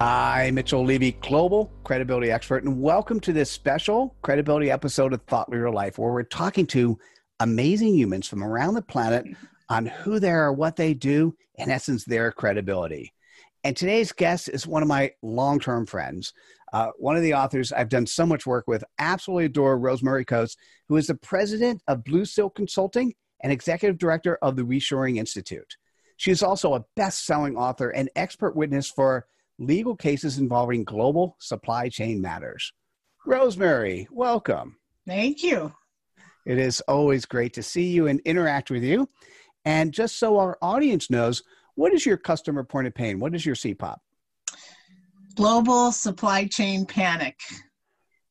Hi, Mitchell Levy, global credibility expert, and welcome to this special credibility episode of Thought Leader Life, where we're talking to amazing humans from around the planet on who they are, what they do, in essence, their credibility. And today's guest is one of my long term friends, uh, one of the authors I've done so much work with. Absolutely adore Rosemary Coates, who is the president of Blue Silk Consulting and executive director of the Reshoring Institute. She is also a best selling author and expert witness for legal cases involving global supply chain matters. Rosemary, welcome. Thank you. It is always great to see you and interact with you. And just so our audience knows, what is your customer point of pain? What is your CPOP? Global supply chain panic.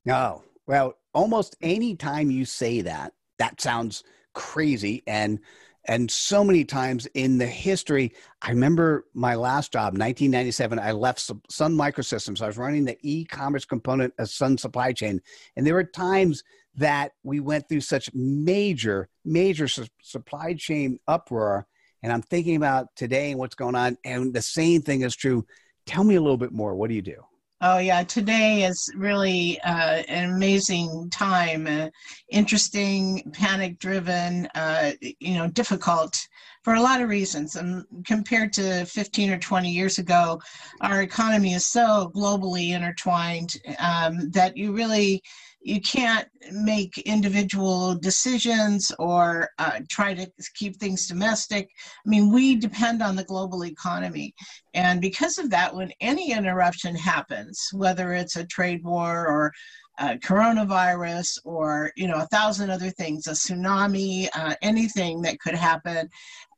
Oh, well, almost any time you say that, that sounds crazy. And and so many times in the history, I remember my last job, 1997, I left Sun Microsystems. I was running the e commerce component of Sun Supply Chain. And there were times that we went through such major, major su- supply chain uproar. And I'm thinking about today and what's going on. And the same thing is true. Tell me a little bit more. What do you do? Oh yeah, today is really uh, an amazing time. Uh, interesting, panic-driven, uh, you know, difficult for a lot of reasons. And compared to 15 or 20 years ago, our economy is so globally intertwined um, that you really you can't make individual decisions or uh, try to keep things domestic. I mean, we depend on the global economy. And because of that, when any interruption happens, whether it's a trade war or uh, coronavirus or you know a thousand other things a tsunami uh, anything that could happen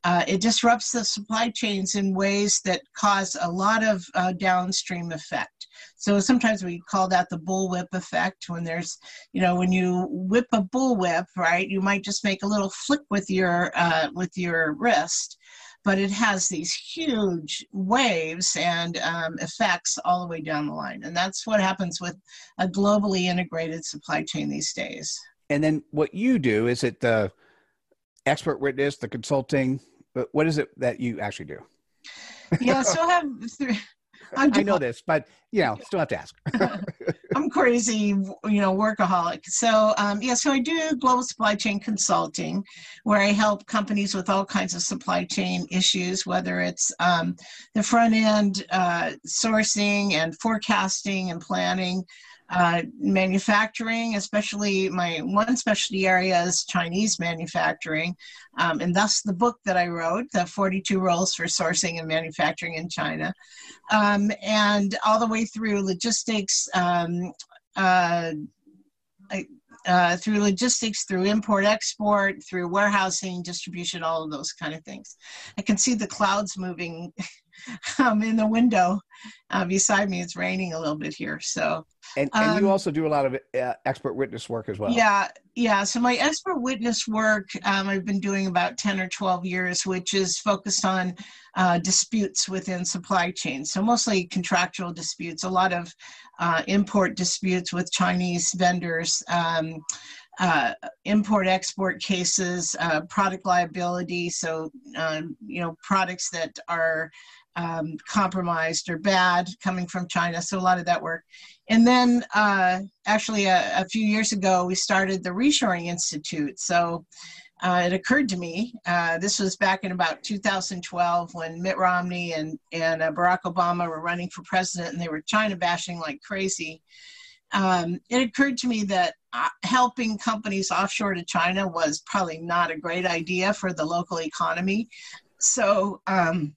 uh, it disrupts the supply chains in ways that cause a lot of uh, downstream effect so sometimes we call that the bullwhip effect when there's you know when you whip a bullwhip right you might just make a little flick with your uh, with your wrist but it has these huge waves and um, effects all the way down the line. And that's what happens with a globally integrated supply chain these days. And then what you do is it the expert witness, the consulting, but what is it that you actually do? yeah, so I have three, I know this, but you know, still have to ask. I'm crazy, you know, workaholic. So um, yeah, so I do global supply chain consulting, where I help companies with all kinds of supply chain issues, whether it's um, the front end uh, sourcing and forecasting and planning, uh, manufacturing, especially my one specialty area is Chinese manufacturing. Um, and thus the book that I wrote, The 42 Rules for Sourcing and Manufacturing in China. Um, and all the way through logistics, um, uh, uh, through logistics, through import export, through warehousing, distribution, all of those kind of things. I can see the clouds moving um, in the window uh, beside me. It's raining a little bit here, so. And, and um, you also do a lot of uh, expert witness work as well. Yeah, yeah. So my expert witness work um, I've been doing about ten or twelve years, which is focused on uh, disputes within supply chains. So mostly contractual disputes. A lot of uh, import disputes with Chinese vendors. Um, uh, import export cases, uh, product liability. So, uh, you know, products that are um, compromised or bad coming from China. So a lot of that work. And then uh, actually a, a, few years ago, we started the Reshoring Institute. So uh, it occurred to me, uh, this was back in about 2012 when Mitt Romney and, and uh, Barack Obama were running for president and they were China bashing like crazy. Um, it occurred to me that uh, helping companies offshore to China was probably not a great idea for the local economy. So um,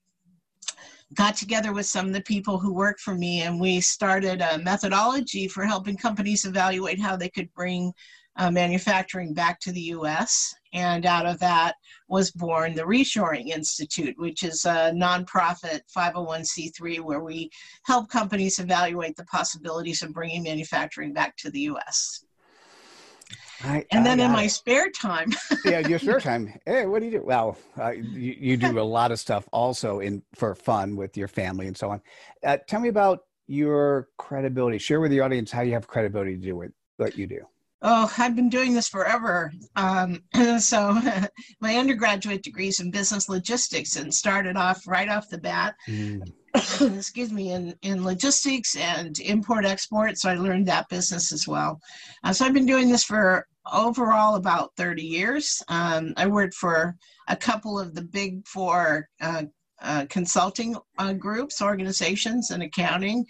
got together with some of the people who work for me and we started a methodology for helping companies evaluate how they could bring uh, manufacturing back to the US. And out of that was born the Reshoring Institute, which is a nonprofit 501c3 where we help companies evaluate the possibilities of bringing manufacturing back to the US. I, and then in my spare time. yeah, your spare time. Hey, what do you do? Well, uh, you, you, do a lot of stuff also in for fun with your family and so on. Uh, tell me about your credibility. Share with the audience how you have credibility to do what, what you do. Oh, I've been doing this forever. Um, so, my undergraduate degree is in business logistics and started off right off the bat. Mm. excuse me, in, in logistics and import export. So I learned that business as well. Uh, so I've been doing this for overall about 30 years. Um, I worked for a couple of the big four uh, uh, consulting uh, groups, organizations, and accounting,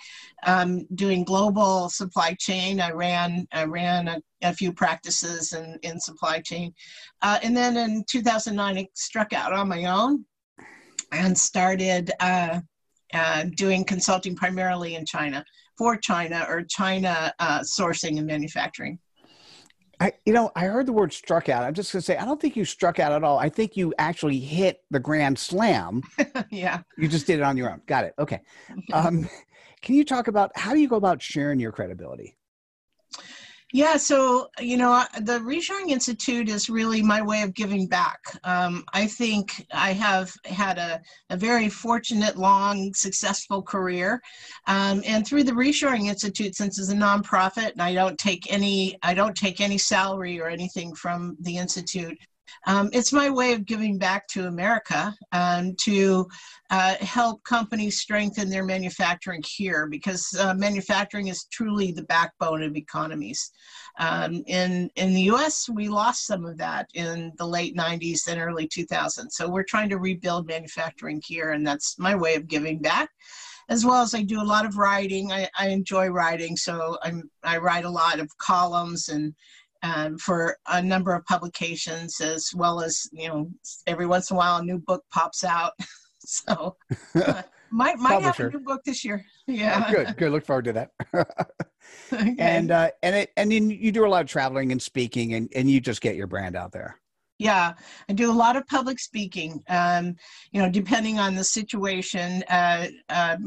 um, doing global supply chain. I ran I ran a, a few practices in, in supply chain, uh, and then in 2009 I struck out on my own and started uh, uh, doing consulting primarily in China for China or China sourcing and manufacturing. I, you know, I heard the word struck out. I'm just going to say, I don't think you struck out at all. I think you actually hit the grand slam. yeah. You just did it on your own. Got it. Okay. Um, can you talk about how do you go about sharing your credibility? Yeah, so you know, the Reshoring Institute is really my way of giving back. Um, I think I have had a, a very fortunate, long, successful career, um, and through the Reshoring Institute, since it's a nonprofit and I don't take any, I don't take any salary or anything from the institute. Um, it's my way of giving back to America um, to uh, help companies strengthen their manufacturing here because uh, manufacturing is truly the backbone of economies. Um, in, in the US, we lost some of that in the late 90s and early 2000s. So we're trying to rebuild manufacturing here, and that's my way of giving back as well as I do a lot of writing. I, I enjoy writing, so I'm, I write a lot of columns and um, for a number of publications, as well as you know, every once in a while a new book pops out. so uh, might might have a new book this year. Yeah, oh, good, good. Look forward to that. okay. And uh, and it and then you do a lot of traveling and speaking, and and you just get your brand out there. Yeah, I do a lot of public speaking. Um, you know, depending on the situation, uh, uh,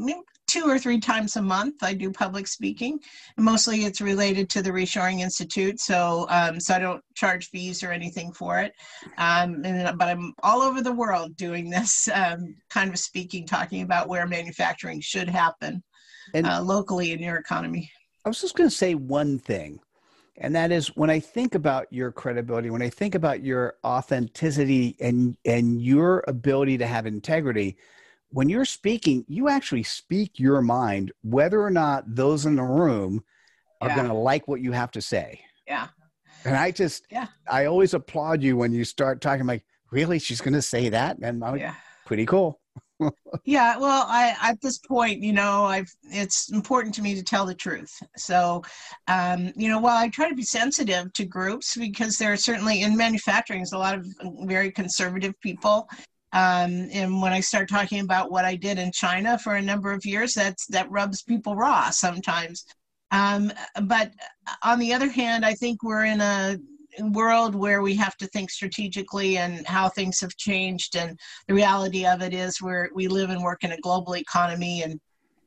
two or three times a month I do public speaking. Mostly it's related to the Reshoring Institute, so um, so I don't charge fees or anything for it. Um, and, but I'm all over the world doing this um, kind of speaking, talking about where manufacturing should happen and uh, locally in your economy. I was just going to say one thing. And that is when I think about your credibility, when I think about your authenticity and and your ability to have integrity, when you're speaking, you actually speak your mind, whether or not those in the room are yeah. going to like what you have to say. Yeah. And I just, yeah, I always applaud you when you start talking like, really, she's going to say that, and I'm like, yeah. pretty cool. yeah, well, I at this point, you know, I've it's important to me to tell the truth. So, um, you know, while I try to be sensitive to groups because there are certainly in manufacturing, there's a lot of very conservative people um, and when I start talking about what I did in China for a number of years, that's that rubs people raw sometimes. Um, but on the other hand, I think we're in a world where we have to think strategically and how things have changed. And the reality of it is we're, we live and work in a global economy and,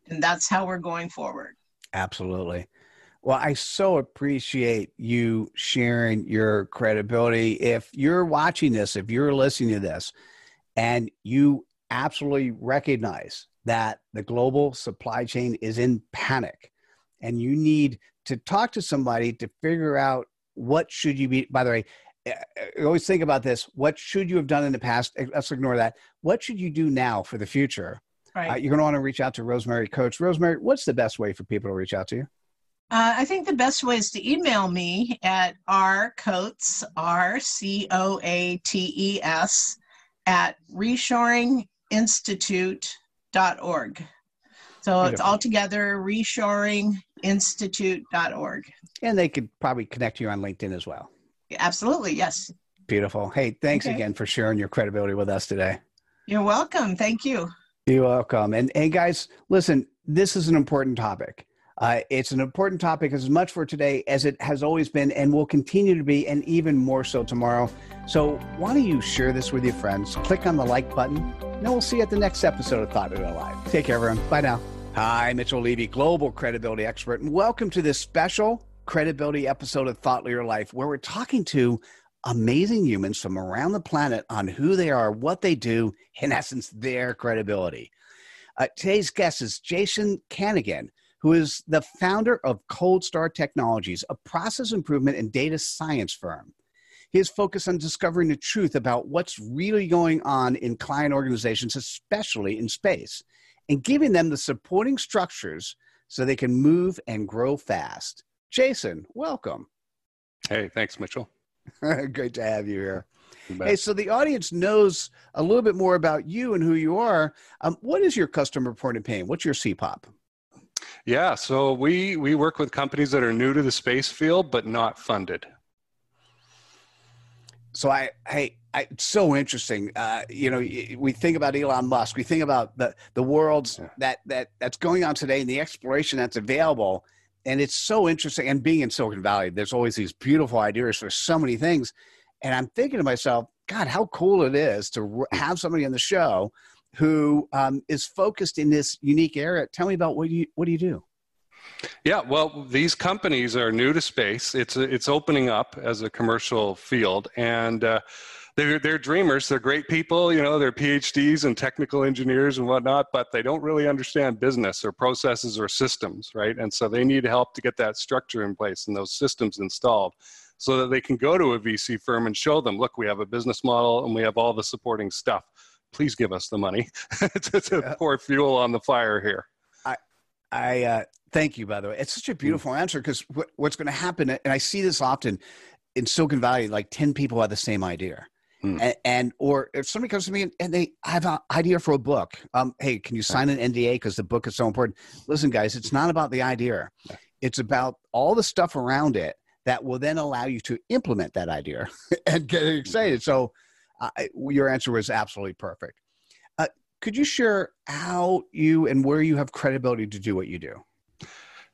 and that's how we're going forward. Absolutely. Well, I so appreciate you sharing your credibility. If you're watching this, if you're listening to this, and you absolutely recognize that the global supply chain is in panic and you need to talk to somebody to figure out what should you be by the way I eh, always think about this what should you have done in the past eh, let's ignore that what should you do now for the future Right. Uh, you're going to want to reach out to Rosemary Coates. Rosemary, what's the best way for people to reach out to you? Uh, I think the best way is to email me at rcoates, R C O A T E S, at reshoringinstitute.org. So it's all together, reshoringinstitute.org. And they could probably connect you on LinkedIn as well. Absolutely, yes. Beautiful. Hey, thanks Okay. again for sharing your credibility with us today. You're welcome. Thank you. You're welcome. And and guys, listen, this is an important topic. Uh, it's an important topic as much for today as it has always been and will continue to be, and even more so tomorrow. So, why don't you share this with your friends? Click on the like button, and we'll see you at the next episode of Thought Leader Live. Take care, everyone. Bye now. Hi, Mitchell Levy, global credibility expert, and welcome to this special credibility episode of Thought Leader Life, where we're talking to amazing humans from around the planet on who they are, what they do, in essence, their credibility. Uh, today's guest is Jason Canigan, who is the founder of Cold Star Technologies, a process improvement and data science firm. He is focused on discovering the truth about what's really going on in client organizations, especially in space, and giving them the supporting structures so they can move and grow fast. Jason, welcome. Hey, thanks, Mitchell. Great to have you here. You. Hey, so the audience knows a little bit more about you and who you are. Um, what is your customer reported pain? What's your CPOP? Yeah, so we we work with companies that are new to the space field but not funded. So I, hey, I, it's so interesting. Uh, you know, we think about Elon Musk. We think about the the worlds Yeah. that that that's going on today and the exploration that's available. And it's so interesting. And being in Silicon Valley, there's always these beautiful ideas for so many things. And I'm thinking to myself, God, how cool it is to have somebody on the show who um, is focused in this unique area. Tell me about what you what do you do? Yeah, well, these companies are new to space. It's it's opening up as a commercial field, and uh, they're they're dreamers. They're great people. You know, they're PhDs and technical engineers and whatnot, but they don't really understand business or processes or systems, right? And so they need help to get that structure in place and those systems installed. So that they can go to a VC firm and show them, look, we have a business model and we have all the supporting stuff. Please give us the money to, to Yeah. pour fuel on the fire here. I uh, thank you, by the way. It's such a beautiful answer because what, what's going to happen, and I see this often in Silicon Valley, like 10 people have the same idea. Hmm. And, and or if somebody comes to me and, and they have an idea for a book, um, hey, can you sign an NDA because the book is so important? Listen, guys, it's not about the idea; it's about all the stuff around it that will then allow you to implement that idea and get excited. So, uh, your answer was absolutely perfect. Uh, could you share how you and where you have credibility to do what you do?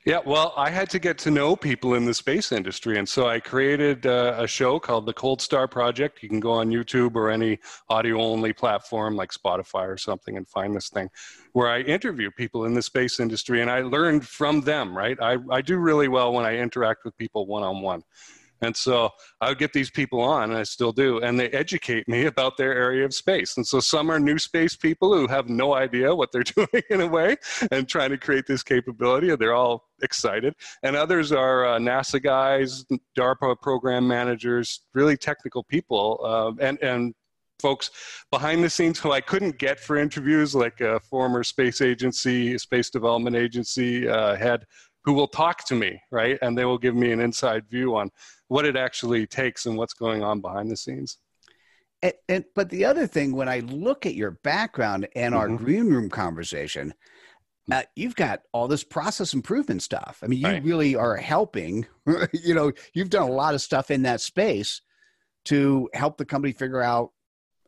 Yeah, well, I had to get to know people in the space industry. And so I created uh, a show called The Cold Star Project. You can go on YouTube or any audio only platform like Spotify or something and find this thing where I interview people in the space industry and I learned from them, right? I, I do really well when I interact with people one on one. And so I would get these people on, and I still do, and they educate me about their area of space. And so some are new space people who have no idea what they're doing in a way and trying to create this capability, and they're all excited. And others are uh, NASA guys, DARPA program managers, really technical people, uh, and, and folks behind the scenes who I couldn't get for interviews, like a former space agency, space development agency uh, head, who will talk to me, right? And they will give me an inside view on what it actually takes and what's going on behind the scenes. And, and but the other thing, when I look at your background and our Mhm. green room conversation, uh, you've got all this process improvement stuff. I mean, you Right. really are helping. you know, you've done a lot of stuff in that space to help the company figure out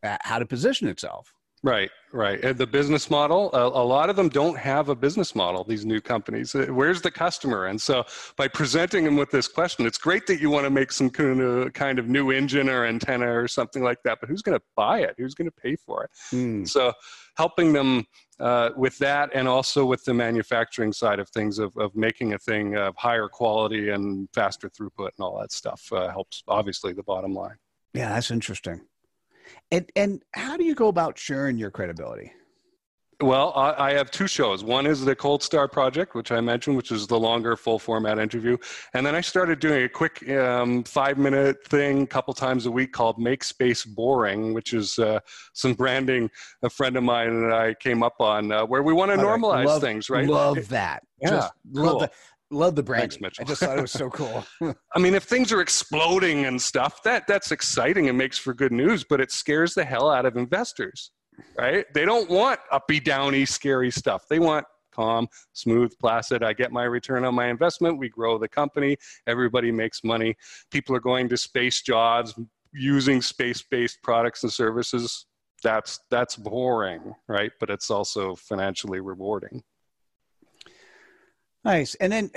uh, how to position itself. Right, right. And the business model, a, a lot of them don't have a business model, these new companies. Uh, Where's the customer? And so by presenting them with this question, it's great that you want to make some kind of, kind of new engine or antenna or something like that, but who's going to buy it? Who's going to pay for it? Hmm. So helping them uh, with that and also with the manufacturing side of things of, of making a thing of higher quality and faster throughput and all that stuff uh, helps obviously the bottom line. Yeah, that's interesting. And and how do you go about sharing your credibility? Well, I, I, have two shows. One is the Cold Star Project, which I mentioned, which is the longer full format interview. And then I started doing a quick um, five minute thing a couple times a week called Make Space Boring, which is uh, some branding a friend of mine and I came up on uh, where we want to normalize love, things, right? Love that. Yeah, Just cool. love the love the branding. Thanks, Mitchell. I just thought it was so cool. I mean, if things are exploding and stuff, that that's exciting and makes for good news, but it scares the hell out of investors right? They don't want uppy, downy, scary stuff. They want calm, smooth, placid. I get my return on my investment. We grow the company. Everybody makes money. People are going to space jobs using space-based products and services. That's that's boring, right? But it's also financially rewarding. Nice. And then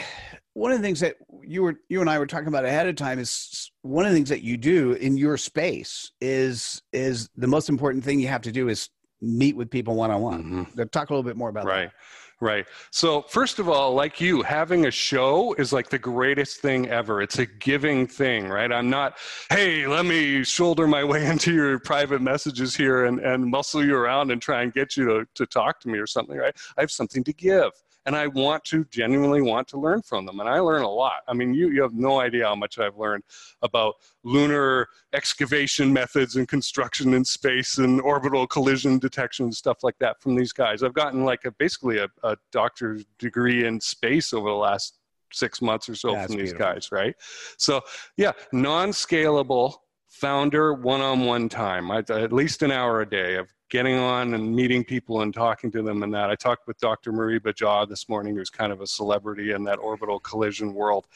one of the things that you were you and I were talking about ahead of time is one of the things that you do in your space is is the most important thing you have to do is meet with people one on one. Talk a little bit more about right. that. Right. Right. So, first of all, like you, having a show is like the greatest thing ever. It's a giving thing, right? I'm not, hey, let me shoulder my way into your private messages here and, and muscle you around and try and get you to, to talk to me or something, right? I have something to give and I want to genuinely want to learn from them. And I learn a lot. I mean, you, you have no idea how much I've learned about lunar excavation methods and construction in space and orbital collision detection and stuff like that from these guys. I've gotten like a, basically a, a doctor's degree in space over the last six months or so That's from these beautiful. guys, right? So yeah, non-scalable founder one-on-one time, I, at least an hour a day of getting on and meeting people and talking to them and that. I talked with Dr. Moriba Jah this morning, who's kind of a celebrity in that orbital collision world.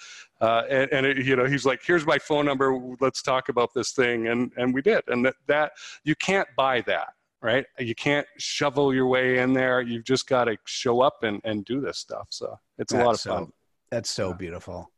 Uh, and and it, you know, he's like, here's my phone number. Let's talk about this thing. And, and we did. And that, that you can't buy that, right? You can't shovel your way in there. You've just got to show up and, and do this stuff. So it's a lot of That's so- fun. That's so beautiful.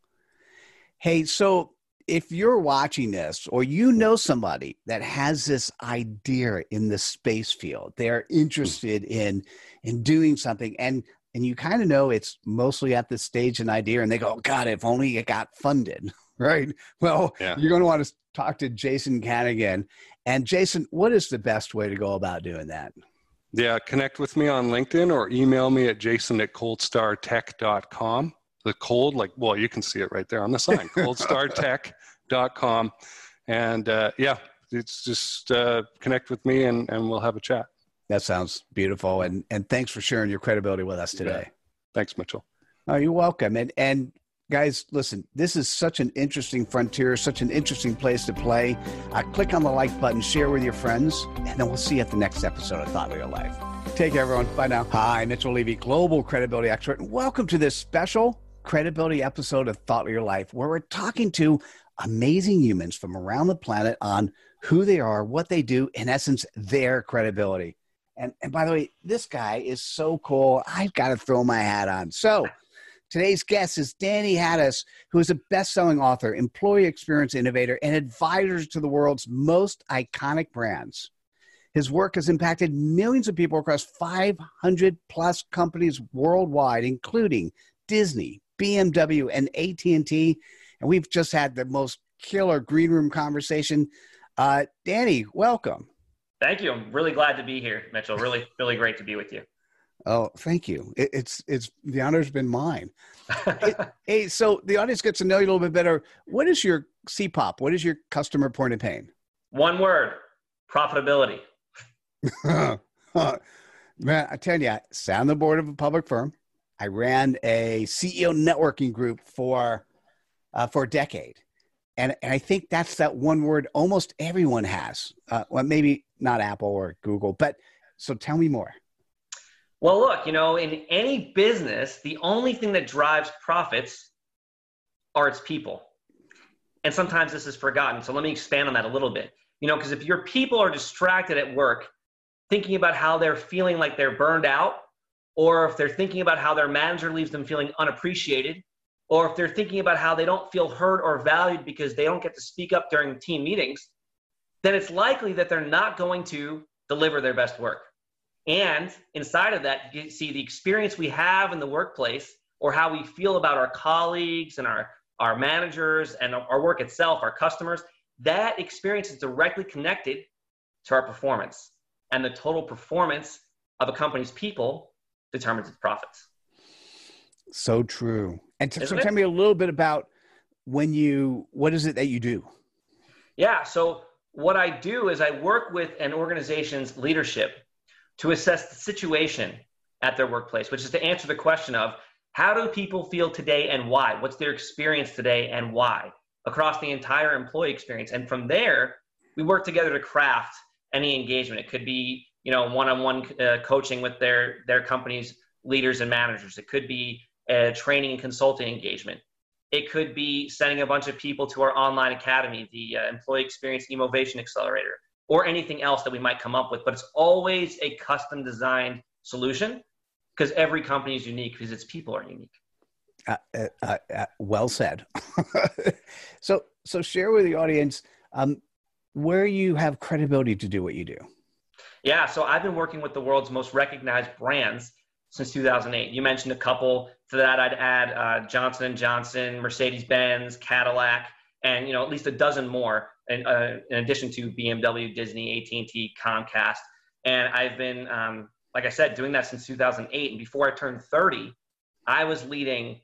Hey, so if you're watching this or you know somebody that has this idea in the space field, they're hmm. interested in in doing something and and you kind of know it's mostly at this stage an idea and they go, God, if only it got funded, right? Well, Yeah. you're going to want to talk to Jason Kanigan. And Jason, what is the best way to go about doing that? Yeah, connect with me on LinkedIn or email me at jason at coldstartech.com. The cold, like, well, you can see it right there on the sign, coldstartech.com. And uh, yeah, it's just uh, connect with me and, and we'll have a chat. That sounds beautiful. And and thanks for sharing your credibility with us today. Thanks, Mitchell. Oh, you're welcome. And and guys, listen, this is such an interesting frontier, such an interesting place to play. Uh, click on the like button, share with your friends, and then we'll see you at the next episode of Thought Leader Life. Take care, everyone. Bye now. Hi, Mitchell Levy, global credibility expert, and welcome to this special credibility episode of Thought Leader Life, where we're talking to amazing humans from around the planet on who they are, what they do, in essence, their credibility. And, and by the way, this guy is so cool. I've got to throw my hat on. So, today's guest is Danny Hattis, who is a best selling author, employee experience innovator, and advisor to the world's most iconic brands. His work has impacted millions of people across 500 plus companies worldwide, including Disney, BMW, and AT&T. And we've just had the most killer green room conversation. Uh, Danny, welcome. Thank you. I'm really glad to be here, Mitchell. Really, really great to be with you. Oh, thank you. It, it's it's the honor's been mine. It- hey, so the audience gets to know you a little bit better. What is your CPOP? What is your customer point of pain? One word: profitability. Man, I tell you, I sat on the board of a public firm. I ran a CEO networking group for uh, for a decade, and, and I think that's that one word almost everyone has. Uh, well, maybe not Apple or Google, but so tell me more. Well, look, you know, in any business, the only thing that drives profits are its people. And sometimes this is forgotten. So let me expand on that a little bit. You know, because if your people are distracted at work, thinking about how they're feeling like they're burned out, or if they're thinking about how their manager leaves them feeling unappreciated, or if they're thinking about how they don't feel heard or valued because they don't get to speak up during team meetings, then it's likely that they're not going to deliver their best work. And inside of that, you see the experience we have in the workplace or how we feel about our colleagues and our, our managers and our work itself, our customers. That experience is directly connected to our performance. And the total performance of a company's people determines its profits. So true. And t- so tell me a little bit about when you, what is it that you do? Yeah. So what I do is I work with an organization's leadership to assess the situation at their workplace, which is to answer the question of how do people feel today and why? What's their experience today and why across the entire employee experience? And from there, we work together to craft any engagement. It could be, you know, one-on-one uh, coaching with their their company's leaders and managers. It could be a training and consulting engagement. It could be sending a bunch of people to our online academy, the uh, Employee Experience Innovation Accelerator, or anything else that we might come up with. But it's always a custom designed solution because every company is unique because its people are unique. Uh, uh, uh, uh, well said. so, so share with the audience um, where you have credibility to do what you do. Yeah, so I've been working with the world's most recognized brands since 2008. You mentioned a couple. To that, I'd add uh, Johnson and Johnson, Mercedes-Benz, Cadillac, and you know at least a dozen more. In, uh, in addition to BMW, Disney, AT&T, Comcast, and I've been, um, like I said, doing that since 2008. And before I turned 30, I was leading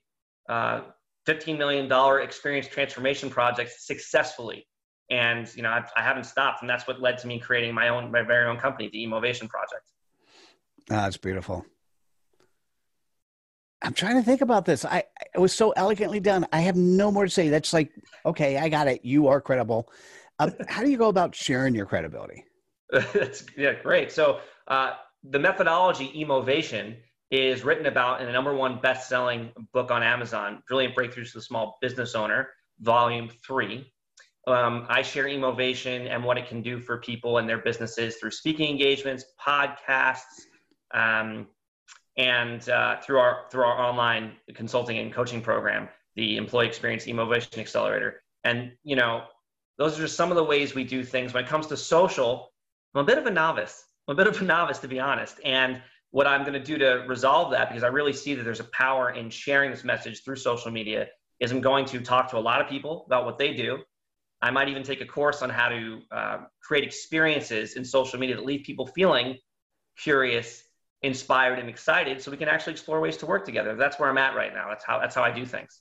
uh, $15 million experience transformation projects successfully. And you know, I've, I haven't stopped, and that's what led to me creating my own, my very own company, the Emovation Project. Ah, that's beautiful. I'm trying to think about this. I it was so elegantly done. I have no more to say. That's like, okay, I got it. You are credible. Um, how do you go about sharing your credibility? That's yeah, great. So uh, the methodology Emovation is written about in the number one best-selling book on Amazon, Brilliant Breakthroughs to the Small Business Owner, Volume Three. Um, I share Emovation and what it can do for people and their businesses through speaking engagements, podcasts, um, and uh, through our through our online consulting and coaching program, the Employee Experience Emovation Accelerator. And you know, those are just some of the ways we do things. When it comes to social, I'm a bit of a novice. I'm a bit of a novice, to be honest. And what I'm going to do to resolve that, because I really see that there's a power in sharing this message through social media, is I'm going to talk to a lot of people about what they do. I might even take a course on how to uh, create experiences in social media that leave people feeling curious, inspired, and excited, so we can actually explore ways to work together. That's where I'm at right now. That's how that's how I do things.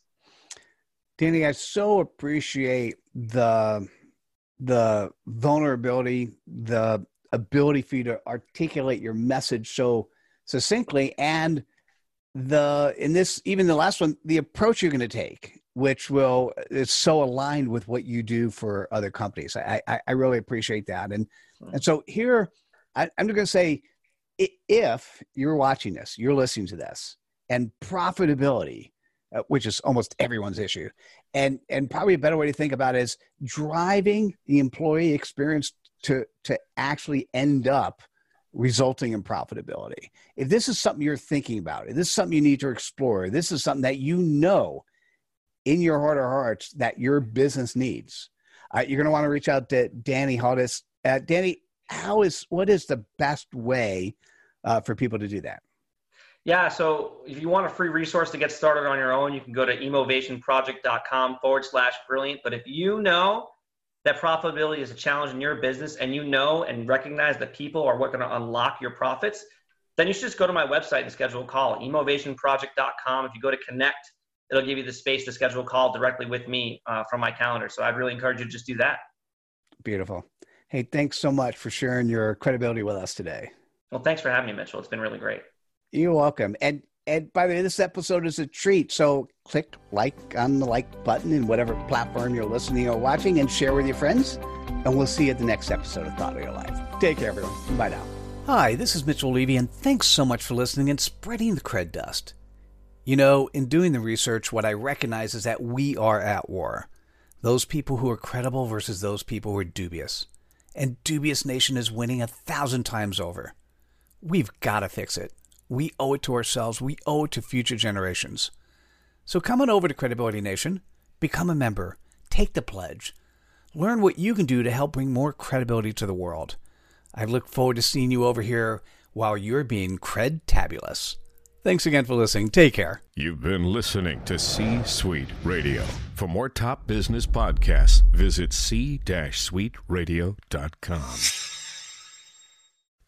Danny, I so appreciate the the vulnerability, the ability for you to articulate your message so succinctly, and the in this even the last one, the approach you're going to take, which will is so aligned with what you do for other companies. I I, I really appreciate that, and hmm. and so here I, I'm going to say, if you're watching this, you're listening to this, and profitability, uh, which is almost everyone's issue, and and probably a better way to think about it is driving the employee experience to to actually end up resulting in profitability. If this is something you're thinking about, if this is something you need to explore, this is something that you know in your heart of hearts that your business needs, uh, you're going to want to reach out to Danny Hodis. Uh, Danny, how is what is the best way uh, for people to do that? Yeah, so if you want a free resource to get started on your own, you can go to emovationproject.com forward slash brilliant. But if you know that profitability is a challenge in your business and you know and recognize that people are what going to unlock your profits, then you should just go to my website and schedule a call, emovationproject.com. If you go to connect, it'll give you the space to schedule a call directly with me uh, from my calendar. So I'd really encourage you to just do that. Beautiful. Hey, thanks so much for sharing your credibility with us today. Well, thanks for having me, Mitchell. It's been really great. You're welcome. And and by the way, this episode is a treat. So click like on the like button in whatever platform you're listening or watching and share with your friends. And we'll see you at the next episode of Thought of Your Life. Take care, everyone. Bye now. Hi, this is Mitchell Levy, and thanks so much for listening and spreading the cred dust. You know, in doing the research, what I recognize is that we are at war. Those people who are credible versus those people who are dubious. And Dubious Nation is winning a thousand times over. We've got to fix it. We owe it to ourselves. We owe it to future generations. So come on over to Credibility Nation, become a member, take the pledge, learn what you can do to help bring more credibility to the world. I look forward to seeing you over here while you're being cred tabulous. Thanks again for listening. Take care. You've been listening to C Suite Radio. For more top business podcasts, visit c-suiteradio.com.